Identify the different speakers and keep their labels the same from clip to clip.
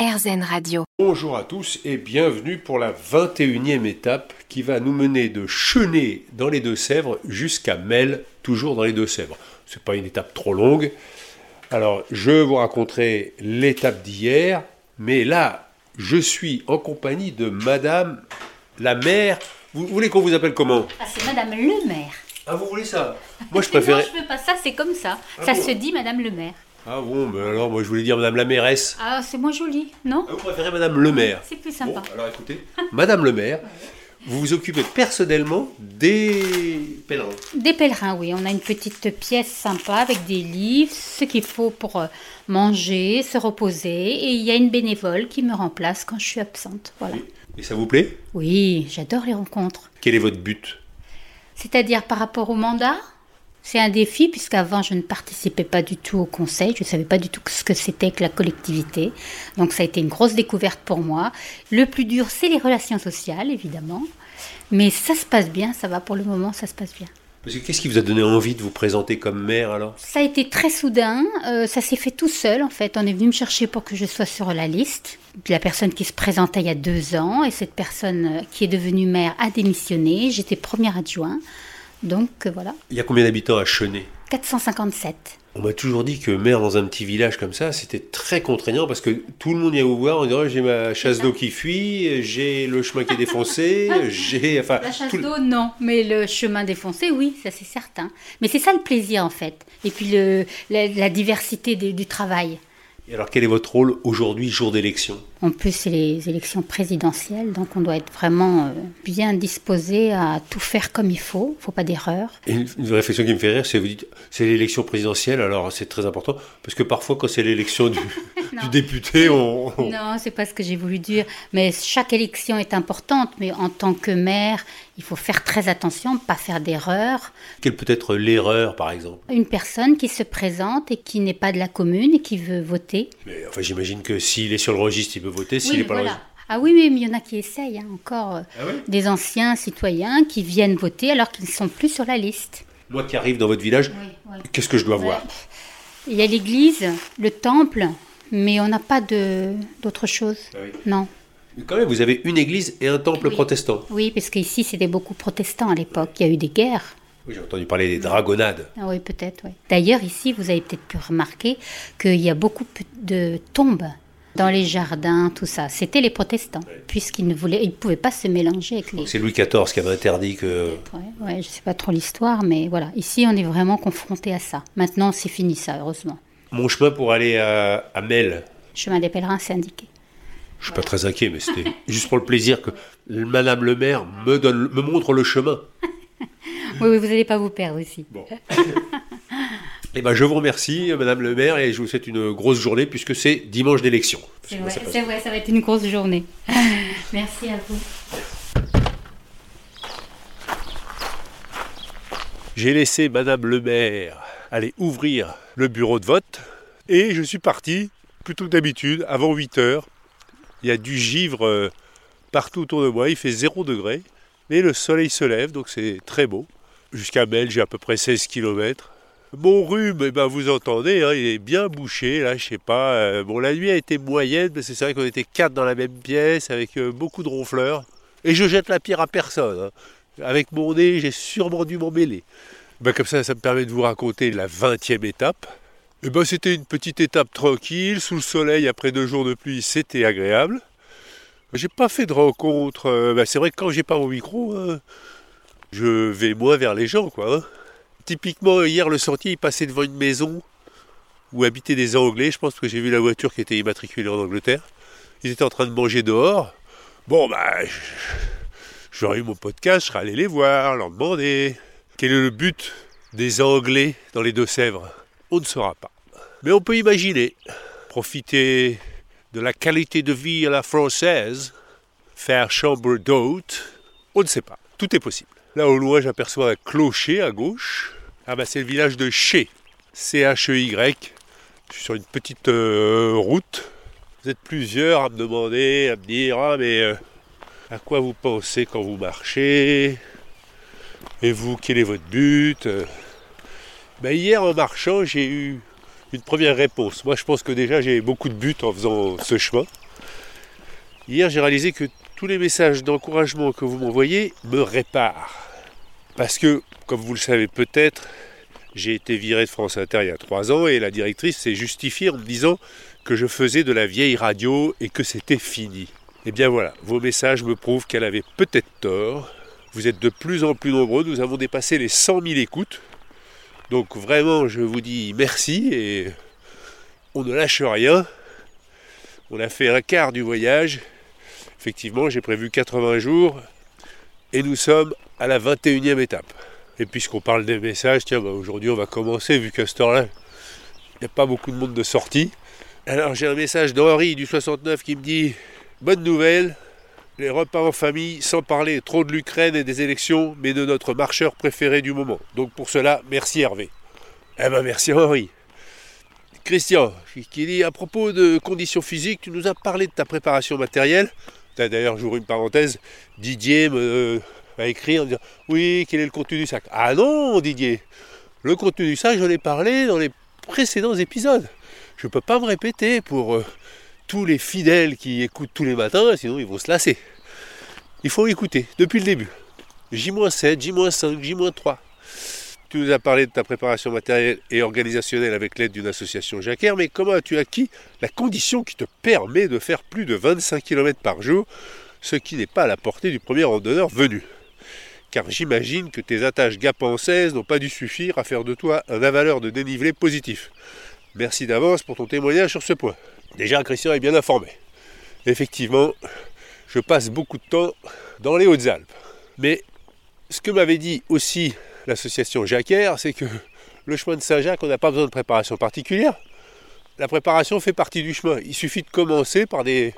Speaker 1: RZN Radio.
Speaker 2: Bonjour à tous et bienvenue pour la 21e étape qui va nous mener de Chenet dans les Deux-Sèvres jusqu'à Mel, toujours dans les Deux-Sèvres. C'est pas une étape trop longue. Alors, je vous raconterai l'étape d'hier, mais là, je suis en compagnie de Madame la maire. Vous voulez qu'on vous appelle comment?
Speaker 3: Ah, c'est Madame le maire.
Speaker 2: Ah, vous voulez ça? Moi, je préférais.
Speaker 3: Non, je veux pas ça, c'est comme ça.
Speaker 2: Ah
Speaker 3: ça
Speaker 2: bon?
Speaker 3: se dit Madame le maire.
Speaker 2: Ah bon, mais alors, moi, je voulais dire Madame la mairesse.
Speaker 3: Ah, c'est moins joli, non
Speaker 2: Ah, vous préférez Madame le maire
Speaker 3: C'est plus
Speaker 2: Bon,
Speaker 3: sympa.
Speaker 2: alors écoutez, Madame le maire, vous vous occupez personnellement des pèlerins.
Speaker 3: Des pèlerins, oui. On a une petite pièce sympa avec des livres, ce qu'il faut pour euh, manger, se reposer. Et il y a une bénévole qui me remplace quand je suis absente. Voilà.
Speaker 2: Et ça vous plaît?
Speaker 3: Oui, j'adore les rencontres.
Speaker 2: Quel est votre but?
Speaker 3: C'est-à-dire par rapport au mandat? C'est un défi puisqu'avant je ne participais pas du tout au conseil, je ne savais pas du tout ce que c'était que la collectivité. Donc ça a été une grosse découverte pour moi. Le plus dur c'est les relations sociales évidemment. Mais ça se passe bien, ça va pour le moment, ça se passe bien.
Speaker 2: Qu'est-ce qui vous a donné envie de vous présenter comme maire alors?
Speaker 3: Ça a été très soudain, euh, ça s'est fait tout seul en fait. On est venu me chercher pour que je sois sur la liste. La personne qui se présentait il y a deux ans et cette personne euh, qui est devenue maire a démissionné. J'étais première adjoint. Donc euh, voilà,
Speaker 2: Il y a combien d'habitants à Chenet
Speaker 3: 457.
Speaker 2: On m'a toujours dit que maire dans un petit village comme ça, c'était très contraignant parce que tout le monde y a voir en disant j'ai ma chasse d'eau qui fuit, j'ai le chemin qui est défoncé, j'ai enfin
Speaker 3: La chasse
Speaker 2: le-
Speaker 3: d'eau, non. Mais le chemin défoncé, oui, ça c'est certain. Mais c'est ça le plaisir en fait. Et puis le, la, la diversité de- du travail.
Speaker 2: Et alors quel est votre rôle aujourd'hui, jour d'élection?
Speaker 3: En plus, c'est les élections présidentielles, donc on doit être vraiment euh, bien disposé à tout faire comme il faut. faut pas d'erreur.
Speaker 2: Une, une réflexion qui me fait rire, c'est vous dites c'est l'élection présidentielle, alors c'est très important parce que parfois quand c'est l'élection du, député, on, on-
Speaker 3: Non, c'est pas ce que j'ai voulu dire. Mais chaque élection est importante. Mais en tant que maire, il faut faire très attention, pas faire d'erreur.
Speaker 2: quelle peut être l'erreur par exemple?
Speaker 3: Une personne qui se présente et qui n'est pas de la commune et qui veut voter,
Speaker 2: Mais enfin j'imagine que s'il est sur le registre, il peut voter, s'il
Speaker 3: Oui,
Speaker 2: n'est pas
Speaker 3: voilà. Ah oui, oui, mais il y en a qui essayent hein, encore. euh,
Speaker 2: Ah
Speaker 3: des anciens citoyens qui viennent voter alors qu'ils ne sont plus sur la liste.
Speaker 2: Moi qui arrive dans votre village, qu'est-ce que je dois voir?
Speaker 3: Il y a l'église, le temple, mais on n'a pas d'autre chose.
Speaker 2: Ah oui.
Speaker 3: Non.
Speaker 2: Quand même, vous avez une église et un temple protestant.
Speaker 3: Oui, parce qu'ici c'était beaucoup protestants à l'époque. Il y a eu des guerres.
Speaker 2: Oui, j'ai entendu parler des dragonnades.
Speaker 3: Ah oui, peut-être. Oui. D'ailleurs, ici, vous avez peut-être pu remarquer qu'il y a beaucoup de tombes dans les jardins, tout ça. C'était les protestants, puisqu'ils ne voulaient, ils pouvaient pas se mélanger avec les.
Speaker 2: C'est Louis XIV qui avait interdit que.
Speaker 3: Ouais, ouais, je sais pas trop l'histoire, mais voilà. Ici, on est vraiment confronté à ça. Maintenant, c'est fini ça, heureusement.
Speaker 2: Mon chemin pour aller à, à Mel,
Speaker 3: Chemin des pèlerins, c'est indiqué.
Speaker 2: je suis pas très inquiet, mais c'était juste pour le plaisir que Madame le maire me, donne, me montre le chemin.
Speaker 3: Oui, oui, vous n'allez pas vous perdre ici.
Speaker 2: Bon. Eh ben, je vous remercie, Madame le maire, et je vous souhaite une grosse journée puisque c'est dimanche d'élection.
Speaker 3: C'est vrai, c'est vrai, ça va être une grosse journée. Merci à vous.
Speaker 2: J'ai laissé Madame le maire aller ouvrir le bureau de vote et je suis parti, plutôt que d'habitude, avant 8 heures. Il y a du givre euh, partout autour de moi, il fait 0 degré, mais le soleil se lève, donc c'est très beau. Jusqu'à Mel, j'ai à peu près 16 km. Mon rhume, eh ben, vous entendez, hein, il est bien bouché, là, je sais pas. euh, bon, la nuit a été moyenne, mais c'est vrai qu'on était quatre dans la même pièce, avec euh, beaucoup de ronfleurs. Et je jette la pierre à personne. hein. Avec mon nez, j'ai sûrement dû m'en mêler. Ben, comme ça, ça me permet de vous raconter la 20e étape. Et ben, c'était une petite étape tranquille, sous le soleil, après deux jours de pluie, c'était agréable. J'ai pas fait de rencontre. euh, ben, c'est vrai que quand j'ai pas mon micro, hein, je vais moins vers les gens, quoi. Typiquement, hier, le sentier, il passait devant une maison où habitaient des Anglais. Je pense que j'ai vu la voiture qui était immatriculée en Angleterre. Ils étaient en train de manger dehors. Bon, bah, j'aurais eu mon podcast, je serais allé les voir, leur demander quel est le but des Anglais dans les Deux-Sèvres? On ne saura pas. Mais on peut imaginer profiter de la qualité de vie à la française, faire chambre d'hôte, on ne sait pas. Tout est possible. Là au loin, j'aperçois un clocher à gauche. Ah bah c'est le village de Ché, C-H-E-Y. Je suis sur une petite euh, route. Vous êtes plusieurs à me demander, à me dire ah mais euh, à quoi vous pensez quand vous marchez? Et vous, quel est votre but? Ben, Hier en marchant, j'ai eu une première réponse. Moi je pense que déjà j'ai beaucoup de buts en faisant ce chemin. Hier, j'ai réalisé que tous les messages d'encouragement que vous m'envoyez me réparent. Parce que, comme vous le savez peut-être, j'ai été viré de France Inter il y a trois ans et la directrice s'est justifiée en me disant que je faisais de la vieille radio et que c'était fini. Eh bien voilà, vos messages me prouvent qu'elle avait peut-être tort. Vous êtes de plus en plus nombreux, nous avons dépassé les 100 000 écoutes. Donc vraiment, je vous dis merci et on ne lâche rien. On a fait un quart du voyage. Effectivement, j'ai prévu 80 jours et nous sommes à la 21e étape. Et puisqu'on parle des messages, tiens, bah, aujourd'hui on va commencer, vu qu'à cette heure-là, il n'y a pas beaucoup de monde de sortie. Alors j'ai un message d'Henri du 69 qui me dit Bonne nouvelle, les repas en famille, sans parler trop de l'Ukraine et des élections, mais de notre marcheur préféré du moment. Donc pour cela, merci Hervé. Eh ben merci Henri. Christian, qui dit à propos de conditions physiques, tu nous as parlé de ta préparation matérielle. D'ailleurs, j'ouvre une parenthèse, Didier me, va écrire en disant Oui, quel est le contenu du sac? Ah non, Didier Le contenu du sac, j'en ai parlé dans les précédents épisodes. Je ne peux pas me répéter pour euh, tous les fidèles qui écoutent tous les matins, sinon ils vont se lasser. Il faut écouter depuis le début. J-7, J-5, J-3. Tu nous as parlé de ta préparation matérielle et organisationnelle avec l'aide d'une association Jacquer, mais comment as-tu acquis la condition qui te permet de faire plus de 25 km par jour, ce qui n'est pas à la portée du premier randonneur venu? Car j'imagine que tes attaches gap-16 n'ont pas dû suffire à faire de toi un avaleur de dénivelé positif. Merci d'avance pour ton témoignage sur ce point. Déjà, Christian est bien informé. Effectivement, je passe beaucoup de temps dans les Hautes-Alpes. Mais ce que m'avait dit aussi l'association Jacquer, c'est que le chemin de Saint-Jacques, on n'a pas besoin de préparation particulière. La préparation fait partie du chemin. Il suffit de commencer par des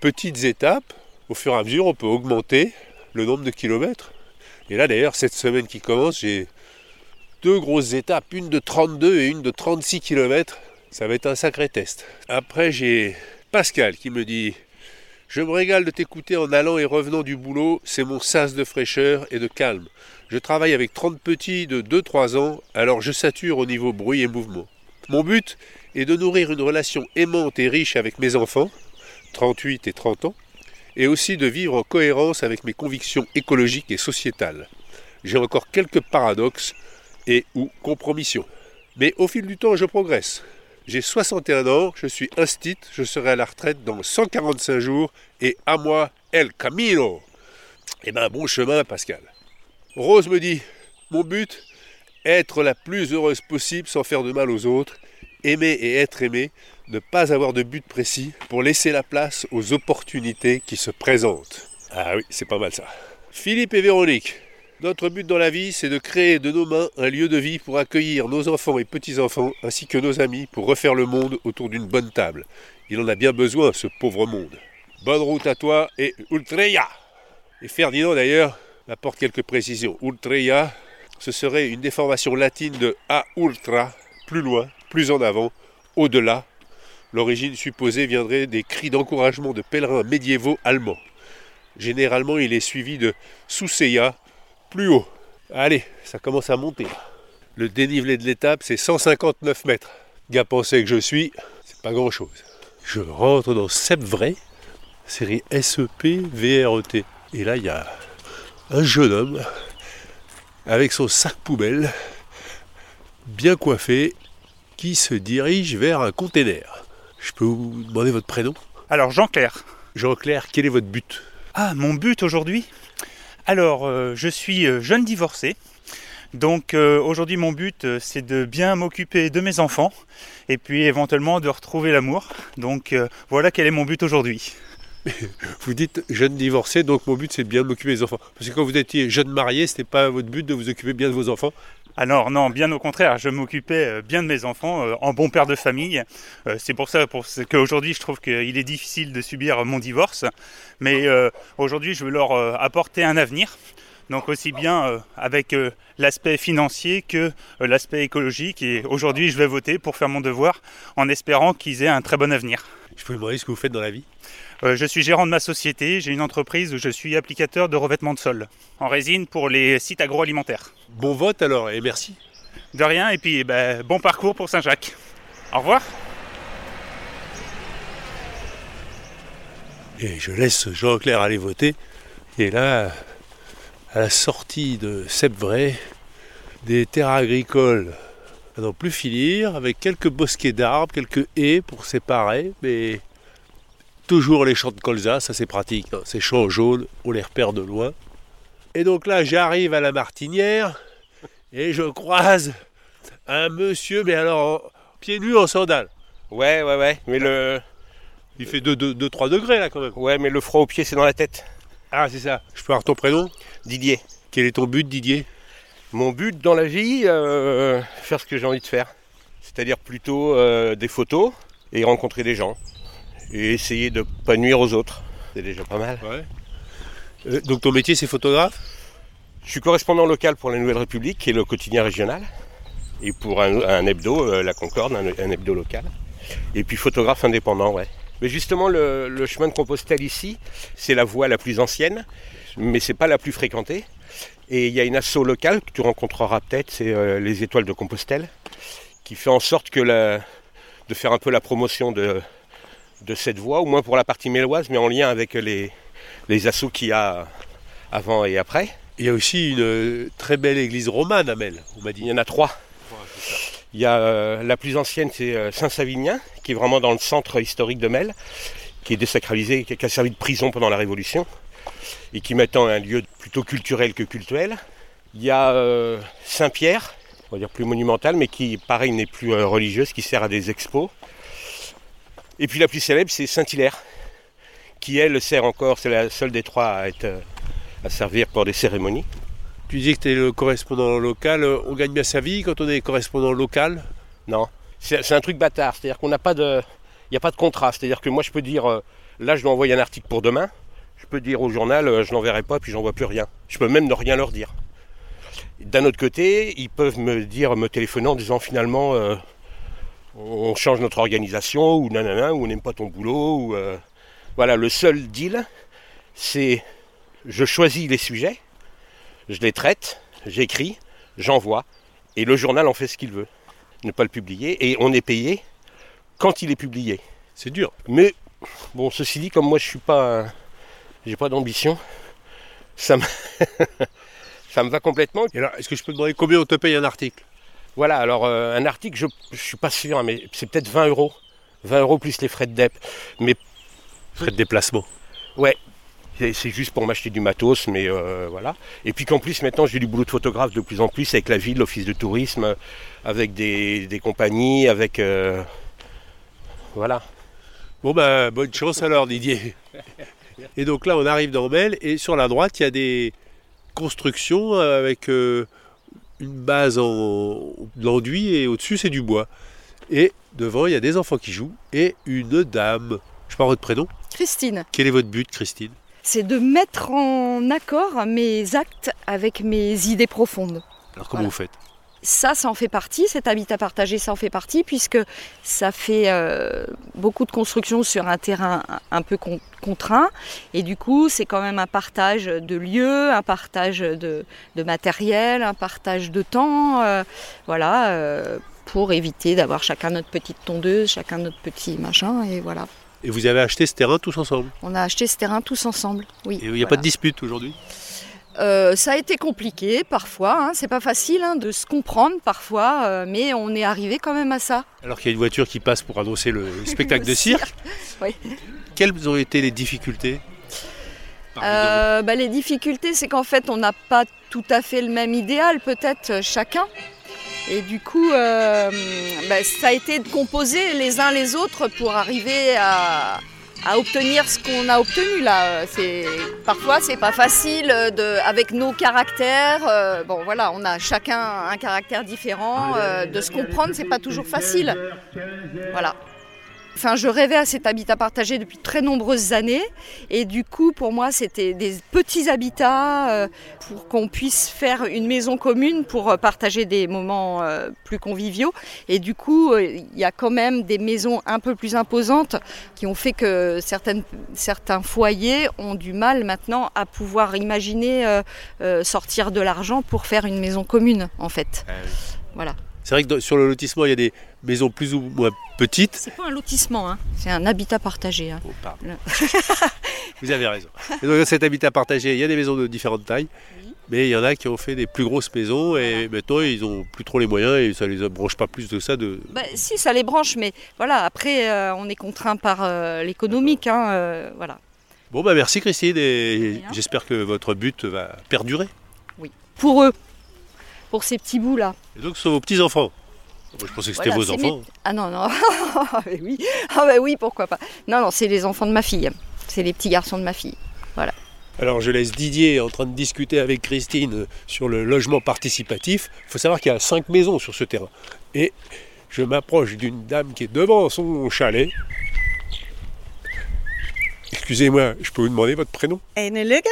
Speaker 2: petites étapes. Au fur et à mesure, on peut augmenter le nombre de kilomètres. Et là d'ailleurs, cette semaine qui commence, j'ai deux grosses étapes, une de 32 et une de 36 km. Ça va être un sacré test. Après, j'ai Pascal qui me dit Je me régale de t'écouter en allant et revenant du boulot, c'est mon sas de fraîcheur et de calme. Je travaille avec 30 petits de 2-3 ans, alors je sature au niveau bruit et mouvement. Mon but est de nourrir une relation aimante et riche avec mes enfants, 38 et 30 ans, et aussi de vivre en cohérence avec mes convictions écologiques et sociétales. J'ai encore quelques paradoxes et ou compromissions. Mais au fil du temps, je progresse. J'ai 61 ans, je suis instit, je serai à la retraite dans 145 jours et à moi, El Camino. Eh ben, bon chemin, Pascal. Rose me dit Mon but, être la plus heureuse possible sans faire de mal aux autres, aimer et être aimé, ne pas avoir de but précis pour laisser la place aux opportunités qui se présentent. Ah oui, c'est pas mal ça. Philippe et Véronique, notre but dans la vie, c'est de créer de nos mains un lieu de vie pour accueillir nos enfants et petits-enfants, ainsi que nos amis, pour refaire le monde autour d'une bonne table. Il en a bien besoin, ce pauvre monde. Bonne route à toi et Ultreya Et Ferdinand d'ailleurs apporte quelques précisions. Ultreya, ce serait une déformation latine de A ultra, plus loin, plus en avant, au-delà, L'origine supposée viendrait des cris d'encouragement de pèlerins médiévaux allemands. Généralement, il est suivi de Sousseya, plus haut. Allez, ça commence à monter. Le dénivelé de l'étape, c'est 159 mètres. Gars pensé que je suis, c'est pas grand chose. Je rentre dans Sepvray, série SEP VRET. Et là, il y a un jeune homme avec son sac poubelle, bien coiffé, qui se dirige vers un container. Je peux vous demander votre prénom?
Speaker 1: Alors Jean-Claire.
Speaker 2: Jean-Claire, quel est votre but?
Speaker 1: Ah, mon but aujourd'hui? Alors, euh, je suis euh, jeune divorcé. Donc euh, aujourd'hui mon but c'est de bien m'occuper de mes enfants et puis éventuellement de retrouver l'amour. Donc voilà quel est mon but aujourd'hui.
Speaker 2: Vous dites jeune divorcé, donc mon but c'est de bien m'occuper des enfants. Parce que quand vous étiez jeune marié, ce n'était pas votre but de vous occuper bien de vos enfants
Speaker 1: alors non, bien au contraire, je m'occupais euh, bien de mes enfants euh, en bon père de famille. Euh, c'est pour ça qu'aujourd'hui je trouve qu'il est difficile de subir mon divorce. Mais aujourd'hui je veux leur apporter un avenir. Donc aussi bien avec l'aspect financier que l'aspect écologique. Et aujourd'hui je vais voter pour faire mon devoir en espérant qu'ils aient un très bon avenir.
Speaker 2: Je peux vous demander ce que vous faites dans la vie
Speaker 1: Je suis gérant de ma société, j'ai une entreprise où je suis applicateur de revêtement de sol en résine pour les sites agroalimentaires.
Speaker 2: Bon vote alors et merci.
Speaker 1: De rien et puis eh ben, bon parcours pour Saint-Jacques. Au revoir.
Speaker 2: Et je laisse Jean-Claire aller voter. Et là, à la sortie de Sepvray, des terres agricoles à n'en plus finir, avec quelques bosquets d'arbres, quelques haies pour séparer, mais toujours les champs de colza, ça c'est pratique. hein. Ces champs jaunes, on les repère de loin. Et donc là, j'arrive à la martinière et je croise un monsieur, mais alors pieds nus en sandales.
Speaker 4: Ouais, ouais, ouais. Mais le,
Speaker 2: Il fait 2-3 degrés là quand même.
Speaker 4: ouais, mais le froid au pied, c'est dans la tête.
Speaker 2: Ah, c'est ça. Je peux avoir ton prénom?
Speaker 4: Didier.
Speaker 2: Quel est ton but, Didier?
Speaker 4: Mon but dans la vie, euh, faire ce que j'ai envie de faire. C'est-à-dire plutôt euh, des photos et rencontrer des gens. Et essayer de pas nuire aux autres. C'est déjà pas mal.
Speaker 2: Ouais. Euh, donc ton métier, c'est photographe?
Speaker 4: Je suis correspondant local pour la Nouvelle République, qui est le quotidien régional. Et pour un, un hebdo, la Concorde, un, un hebdo local. Et puis photographe indépendant, ouais. Mais justement, le, le chemin de Compostelle ici, c'est la voie la plus ancienne, mais c'est pas la plus fréquentée. Et il y a une asso locale que tu rencontreras peut-être, c'est euh, les Étoiles de Compostelle, qui fait en sorte que la- de faire un peu la promotion de, de cette voie, au moins pour la partie méloise, mais en lien avec les, les assos qu'il y a avant et après.
Speaker 2: Il y a aussi une euh, très belle église romane à Mel, on m'a dit.
Speaker 4: Il y en a trois. Il y a euh, la plus ancienne, c'est Saint-Savinien, qui est vraiment dans le centre historique de Mel, qui est désacralisé, qui a servi de prison pendant la Révolution, et qui maintenant est un lieu plutôt culturel que cultuel. Il y a euh, Saint-Pierre, on va dire plus monumental, mais qui, pareil, n'est plus euh, religieuse, qui sert à des expos. Et puis la plus célèbre, c'est Saint-Hilaire, qui elle sert encore, c'est la seule des trois à, être, euh, à servir pour des cérémonies.
Speaker 2: Tu disais que tu es le correspondant local. On gagne bien sa vie quand on est correspondant local?
Speaker 4: Non, c'est un truc bâtard. C'est-à-dire qu'on n'a pas de, il n'y a pas de contrat. C'est-à-dire que moi, je peux dire, euh, là, je dois envoyer un article pour demain. Je peux dire au journal, euh, je n'enverrai pas, puis j'envoie plus rien. Je peux même ne rien leur dire. D'un autre côté, ils peuvent me dire, me téléphoner en disant finalement, euh, on change notre organisation ou nanana, ou on n'aime pas ton boulot. Ou, voilà, le seul deal, c'est je choisis les sujets, je les traite, j'écris, j'envoie, et le journal en fait ce qu'il veut ne pas le publier et on est payé quand il est publié.
Speaker 2: C'est dur.
Speaker 4: Mais bon, ceci dit, comme moi je suis pas, un- j'ai pas d'ambition, ça me, ça me va complètement.
Speaker 2: Et alors, est-ce que je peux te demander combien on te paye un article?
Speaker 4: Voilà, alors euh, un article, je, je suis pas sûr, hein, mais c'est peut-être 20 euros, 20 euros plus les frais de dep. Mais
Speaker 2: Frais de déplacement.
Speaker 4: c'est c'est juste pour m'acheter du matos, mais euh, voilà. Et puis qu'en plus maintenant j'ai du boulot de photographe de plus en plus avec la ville, l'office de tourisme, avec des, des compagnies, avec euh, voilà.
Speaker 2: Bon ben, bonne chance alors Didier. Et donc là, on arrive dans Mel et sur la droite, il y a des constructions avec euh, une base en l'enduit et au-dessus, c'est du bois. Et devant, il y a des enfants qui jouent et une dame. Je parle votre prénom.
Speaker 5: Christine,
Speaker 2: Quel est votre but, Christine?
Speaker 5: C'est de mettre en accord mes actes avec mes idées profondes.
Speaker 2: Alors comment
Speaker 5: Voilà.
Speaker 2: vous faites?
Speaker 5: Ça, ça en fait partie, cet habitat partagé, ça en fait partie, puisque ça fait euh, beaucoup de construction sur un terrain un- peu con- contraint. Et du coup, c'est quand même un partage de lieux, un partage de, de matériel, un partage de temps. euh, voilà. euh, pour éviter d'avoir chacun notre petite tondeuse, chacun notre petit machin, et voilà.
Speaker 2: Et vous avez acheté ce terrain tous ensemble?
Speaker 5: On a acheté ce terrain tous ensemble. Oui.
Speaker 2: Et il n'y a
Speaker 5: voilà.
Speaker 2: pas de dispute aujourd'hui?
Speaker 5: Euh, ça a été compliqué parfois, hein. c'est pas facile hein, de se comprendre parfois, euh, mais on est arrivé quand même à ça.
Speaker 2: Alors qu'il y a une voiture qui passe pour annoncer le spectacle
Speaker 5: Le
Speaker 2: de cirque.
Speaker 5: oui.
Speaker 2: Quelles ont été les difficultés
Speaker 5: Euh, bah, les difficultés, c'est qu'en fait, on n'a pas tout à fait le même idéal, peut-être chacun. Et du coup, euh, bah, ça a été de composer les uns les autres pour arriver à, à obtenir ce qu'on a obtenu là. C'est parfois c'est pas facile de, avec nos caractères. euh, bon voilà, on a chacun un caractère différent. euh, de se comprendre, c'est pas toujours facile. Voilà. Enfin, je rêvais à cet habitat partagé depuis très nombreuses années. Et du coup, pour moi, c'était des petits habitats euh, pour qu'on puisse faire une maison commune pour euh, partager des moments euh, plus conviviaux. Et du coup, il y a quand même des maisons un peu plus imposantes qui ont fait que certaines, certains foyers ont du mal maintenant à pouvoir imaginer sortir de l'argent pour faire une maison commune, en fait.
Speaker 2: Ah
Speaker 5: Voilà.
Speaker 2: C'est vrai que sur le lotissement, il y a des maisons plus ou moins petites.
Speaker 5: C'est pas un lotissement, hein. c'est un habitat partagé. hein.
Speaker 2: Oh, pardon. Vous avez raison. Et donc, dans cet habitat partagé, il y a des maisons de différentes tailles.
Speaker 5: Oui.
Speaker 2: Mais il y en a qui ont fait des plus grosses maisons et maintenant ils ont plus trop les moyens et ça les branche pas plus de ça de.
Speaker 5: Bah, si, ça les branche, mais voilà, après, euh, on est contraint par euh, l'économique. hein, euh, voilà.
Speaker 2: Bon bah merci Christine et j'espère que votre but va perdurer.
Speaker 5: Pour eux, pour ces petits bouts-là.
Speaker 2: Et donc ce sont vos petits enfants. Moi, je pensais que c'était
Speaker 5: Voilà,
Speaker 2: vos
Speaker 5: c'est mes-
Speaker 2: enfants.
Speaker 5: Ah non, non, Ah, mais oui, ah bah oui, pourquoi pas. Non, non, c'est les enfants de ma fille. C'est les petits garçons de ma fille.
Speaker 2: Alors je laisse Didier en train de discuter avec Christine sur le logement participatif. Il faut savoir qu'il y a cinq maisons sur ce terrain. Et je m'approche d'une dame qui est devant son chalet. Excusez-moi, je peux vous demander votre prénom?
Speaker 6: Enelug,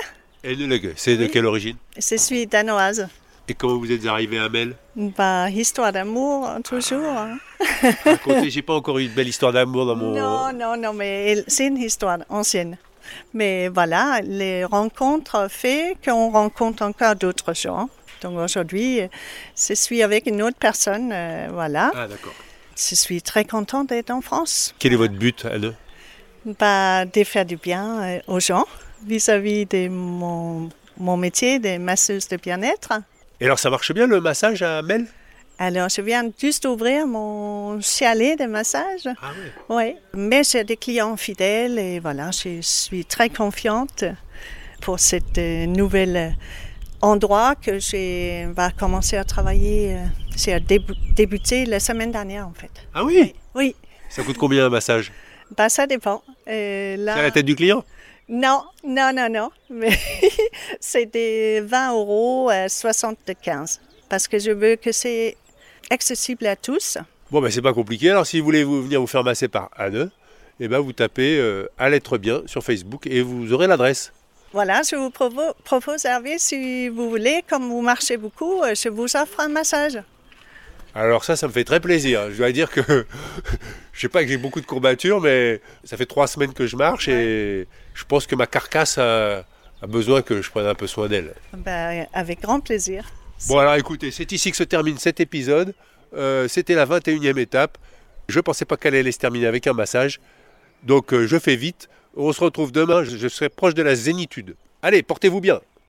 Speaker 2: Enneleg, c'est de
Speaker 6: Oui.
Speaker 2: quelle origine?
Speaker 6: Je suis danoise.
Speaker 2: Et comment vous êtes arrivé à Mel
Speaker 6: Bah, histoire d'amour, toujours. hein.
Speaker 2: Racontez, j'ai pas encore eu une belle histoire d'amour dans mon...
Speaker 6: Non, non, non, mais c'est une histoire ancienne. Mais voilà, les rencontres fait qu'on rencontre encore d'autres gens. Donc aujourd'hui, je suis avec une autre personne, euh, voilà.
Speaker 2: Ah d'accord.
Speaker 6: Je suis très contente d'être en France.
Speaker 2: Quel est votre but, Anne
Speaker 6: Bah, de faire du bien euh, aux gens vis-à-vis de mon, mon métier de masseuse de bien-être.
Speaker 2: Et alors ça marche bien le massage à Mel?
Speaker 6: Alors, je viens juste d'ouvrir mon chalet de massage.
Speaker 2: Ah oui.
Speaker 6: Oui, mais j'ai des clients fidèles et voilà, je suis très confiante pour cet euh, nouvel euh, endroit que j'ai va commencer à travailler. euh, J'ai débu- débuté la semaine dernière en fait.
Speaker 2: Ah oui?
Speaker 6: Oui,
Speaker 2: Ça coûte combien un massage?
Speaker 6: Bah ça dépend. Euh, là,
Speaker 2: C'est à la tête du client?
Speaker 6: Non, non, non, non, mais c'est des 20 euros à 75 parce que je veux que c'est accessible à tous.
Speaker 2: Bon ben c'est pas compliqué, alors si vous voulez vous, venir vous faire masser par Anne, eh ben, vous tapez euh, à l'être bien sur Facebook et vous aurez l'adresse.
Speaker 6: Voilà, je vous propose, Hervé, si vous voulez, comme vous marchez beaucoup, euh, je vous offre un massage.
Speaker 2: Alors ça, ça me fait très plaisir. Je dois dire que je sais pas que j'ai beaucoup de courbatures, mais ça fait trois semaines que je marche et je pense que ma carcasse a, a besoin que je prenne un peu soin d'elle.
Speaker 6: Ben, avec grand plaisir.
Speaker 2: Bon alors écoutez, c'est ici que se termine cet épisode. Euh, C'était la 21e étape. Je pensais pas qu'elle allait se terminer avec un massage. Donc euh, je fais vite. On se retrouve demain, je, je serai proche de la zénitude. Allez, portez-vous bien.